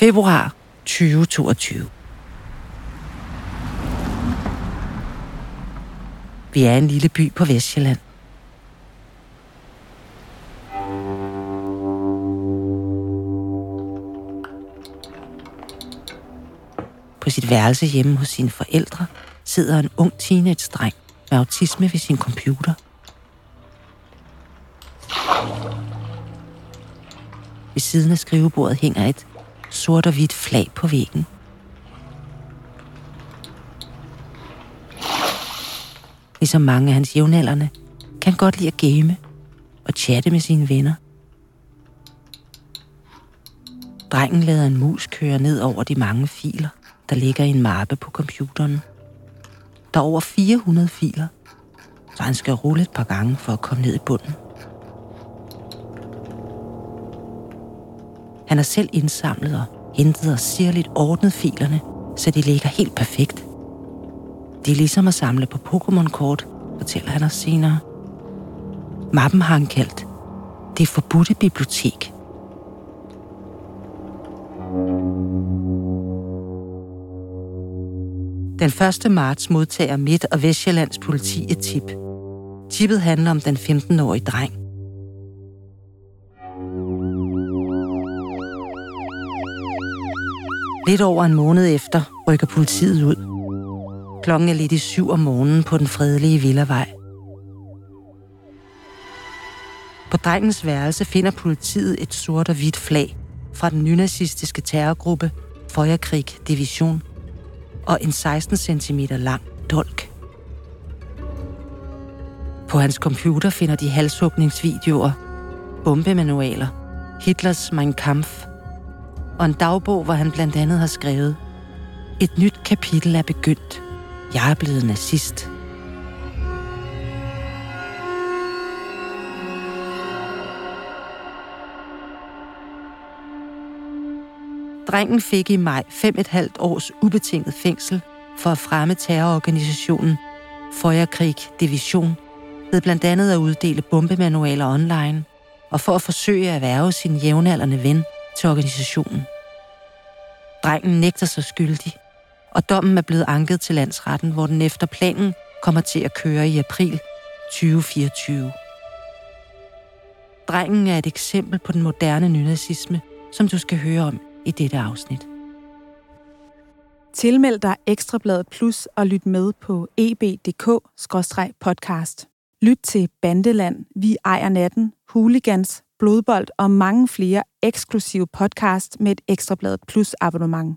Februar 2022. Vi er en lille by på Vestjylland. På sit værelse hjemme hos sine forældre sidder en ung teenage-dreng med autisme ved sin computer. Ved siden af skrivebordet hænger et sort og hvidt flag på væggen. Ligesom mange af hans jævnaldrende, kan han godt lide at game og chatte med sine venner. Drengen lader en mus køre ned over de mange filer, der ligger i en mappe på computeren. Der er over 400 filer, så han skal rulle et par gange for at komme ned i bunden. Han har selv indsamlet og hentet og sirligt ordnet filerne, så de ligger helt perfekt. Det er ligesom at samle på Pokémon-kort, fortæller han os senere. Mappen har han kaldt Det forbudte bibliotek. Den 1. marts modtager Midt- og Vestjyllands politi et tip. Tippet handler om den 15-årige dreng. Lidt over en måned efter rykker politiet ud. Klokken er lidt i syv om morgenen på den fredelige villavej. På drengens værelse finder politiet et sort og hvidt flag fra den nynazistiske terrorgruppe Feuerkrig Division og en 16 cm lang dolk. På hans computer finder de halshugningsvideoer, bombemanualer, Hitlers Mein Kampf og en dagbog, hvor han blandt andet har skrevet Et nyt kapitel er begyndt. Jeg er blevet nazist. Drengen fik i maj fem et halvt års ubetinget fængsel for at fremme terrororganisationen Feuerkrig Division ved blandt andet at uddele bombemanualer online og for at forsøge at værve sin jævnaldrende ven til organisationen. Drengen nægter sig skyldig, og dommen er blevet anket til landsretten, hvor den efter planen kommer til at køre i april 2024. Drengen er et eksempel på den moderne nynazisme, som du skal høre om i dette afsnit. Tilmeld dig Ekstrabladet Plus og lyt med på eb.dk-podcast. Lyt til Bandeland, Vi ejer natten, Hooligans, Blodbold og mange flere eksklusive podcast med et Ekstrabladet Plus abonnement.